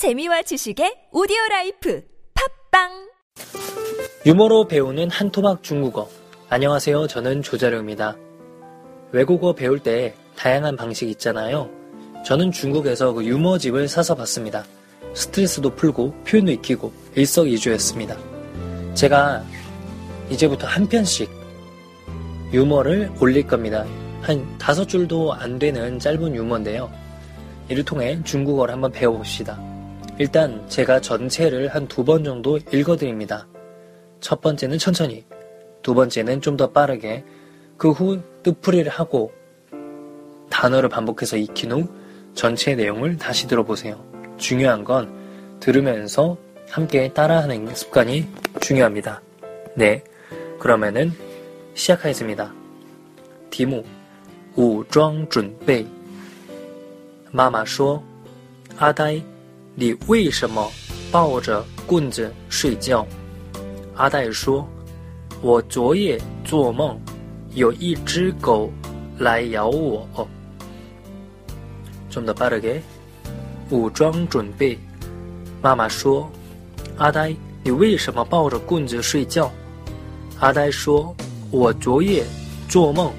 재미와 지식의 오디오 라이프 팟빵 유머로 배우는 한토막 중국어. 안녕하세요. 저는 조자룡입니다. 외국어 배울 때 다양한 방식이 있잖아요. 저는 중국에서 그 유머집을 사서 봤습니다. 스트레스도 풀고 표현도 익히고 일석이조였습니다. 제가 이제부터 한 편씩 유머를 올릴 겁니다. 한 다섯 줄도 안 되는 짧은 유머인데요. 이를 통해 중국어를 한번 배워봅시다. 일단 제가 전체를 한 두 번 정도 읽어드립니다. 첫 번째는 천천히, 두 번째는 좀 더 빠르게, 그 후 뜻풀이를 하고 단어를 반복해서 익힌 후 전체 내용을 다시 들어보세요. 중요한 건 들으면서 함께 따라하는 습관이 중요합니다. 네, 그러면은 시작하겠습니다.题目武装准备。妈妈说：“阿呆， 你为什么抱着棍子睡觉？”阿呆说：“我昨夜做梦，有一只狗来咬我。”좀더빠르게武装准备。妈妈说：“阿呆，你为什么抱着棍子睡觉？”阿呆说：“我昨夜做梦。”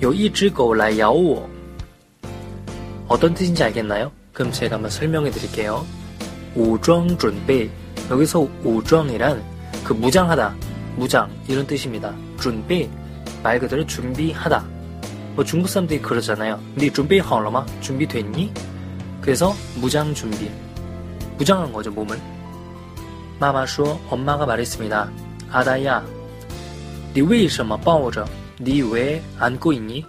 有一只狗来咬我. 어떤 뜻인지 알겠나요? 그럼 제가 한번 설명해 드릴게요. 우정 준비. 여기서 우정이란 그 무장하다, 무장 이런 뜻입니다. 준비 말 그대로 준비하다. 뭐 중국 사람들이 그러잖아요. 네 준비 好了吗? 준비됐니? 그래서 무장 준비. 무장한 거죠 몸을. 마마说 엄마가 말했습니다. 아다야, 你为什么抱着 你왜 안고 있니?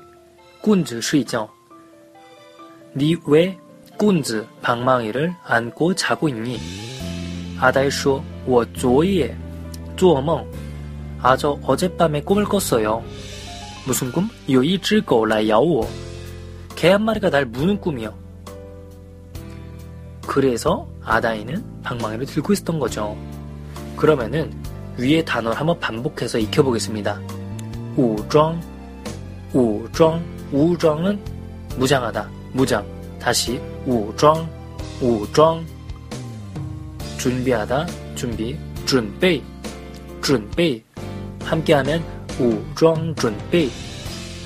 棍子睡觉.你왜 꾼즈 방망이를 안고 자고 있니? 아다이说 我昨夜做梦 아, 저 어젯밤에 꿈을 꿨어요. 무슨 꿈? 有一只狗来咬我. 개 한 마리가 날 무는 꿈이요. 그래서 아다이는 방망이를 들고 있었던 거죠. 그러면은 위에 단어를 한번 반복해서 익혀보겠습니다. 우정, 우정, 우정은 무장하다, 무장. 다시 우정, 우정. 준비하다, 준비, 준비, 준비. 함께하면 우정 준비.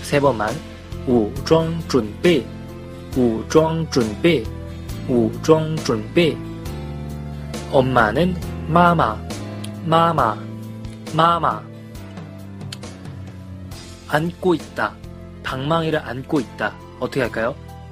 세 번만 우정 준비, 우정 준비, 우정 준비. 엄마는 마마, 마마, 마마. 안고 있다. 방망이를 안고 있다. 어떻게 할까요?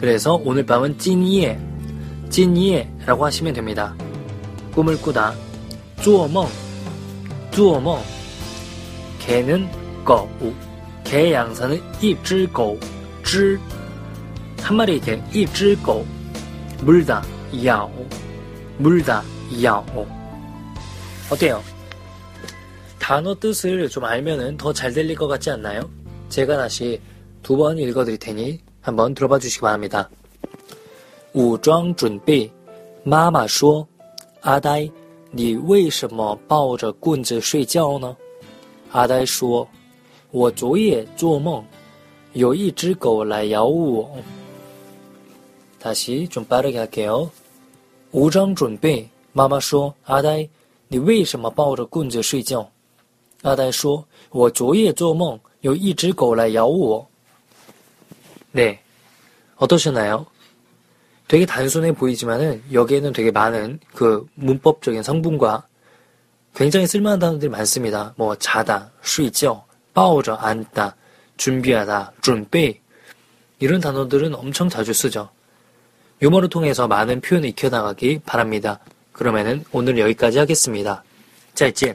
그래서 오늘 밤은 찐이에, 찐이에라고 하시면 됩니다. 꿈을 꾸다, 쪼어멍, 쪼어멍. 개는 거우, 개 양사는 이질고, 질. 한 마리에게 이질고, 물다, 야오, 물다, 야오. 어때요? 단어 뜻을 좀 알면 더잘 들릴 것 같지 않나요? 제가 다시 두 번 읽어드릴 테니 한번 들어봐 주시기 바랍니다. 武装准备妈妈说阿呆你为什么抱着棍子睡觉呢阿呆说我昨夜做梦有一只狗来咬我 다시 좀 빠르게 할게요. 武装准备妈妈说阿呆你为什么抱着棍子睡觉阿呆说我昨夜做梦有一只狗来咬我. 네. 어떠셨나요? 되게 단순해 보이지만은 여기에는 되게 많은 그 문법적인 성분과 굉장히 쓸만한 단어들이 많습니다. 뭐 자다, 쉬죠, 빠오죠, 앉다, 준비하다, 준비 이런 단어들은 엄청 자주 쓰죠. 유머를 통해서 많은 표현을 익혀나가기 바랍니다. 그러면은 오늘 여기까지 하겠습니다. 자, 이제.